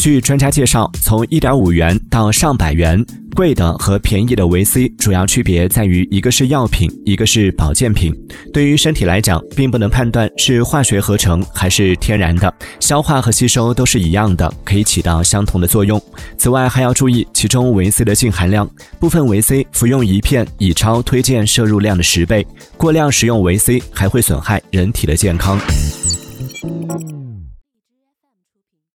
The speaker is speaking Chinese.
据专家介绍从一点五元到上百元贵的和便宜的维 c 主要区别在于一个是药品一个是保健品。对于身体来讲并不能判断是化学合成还是天然的消化和吸收都是一样的可以起到相同的作用。此外还要注意其中维 c 的净含量部分维 c 服用一片已超推荐摄入量的十倍过量食用维 c 还会损害人体的健康。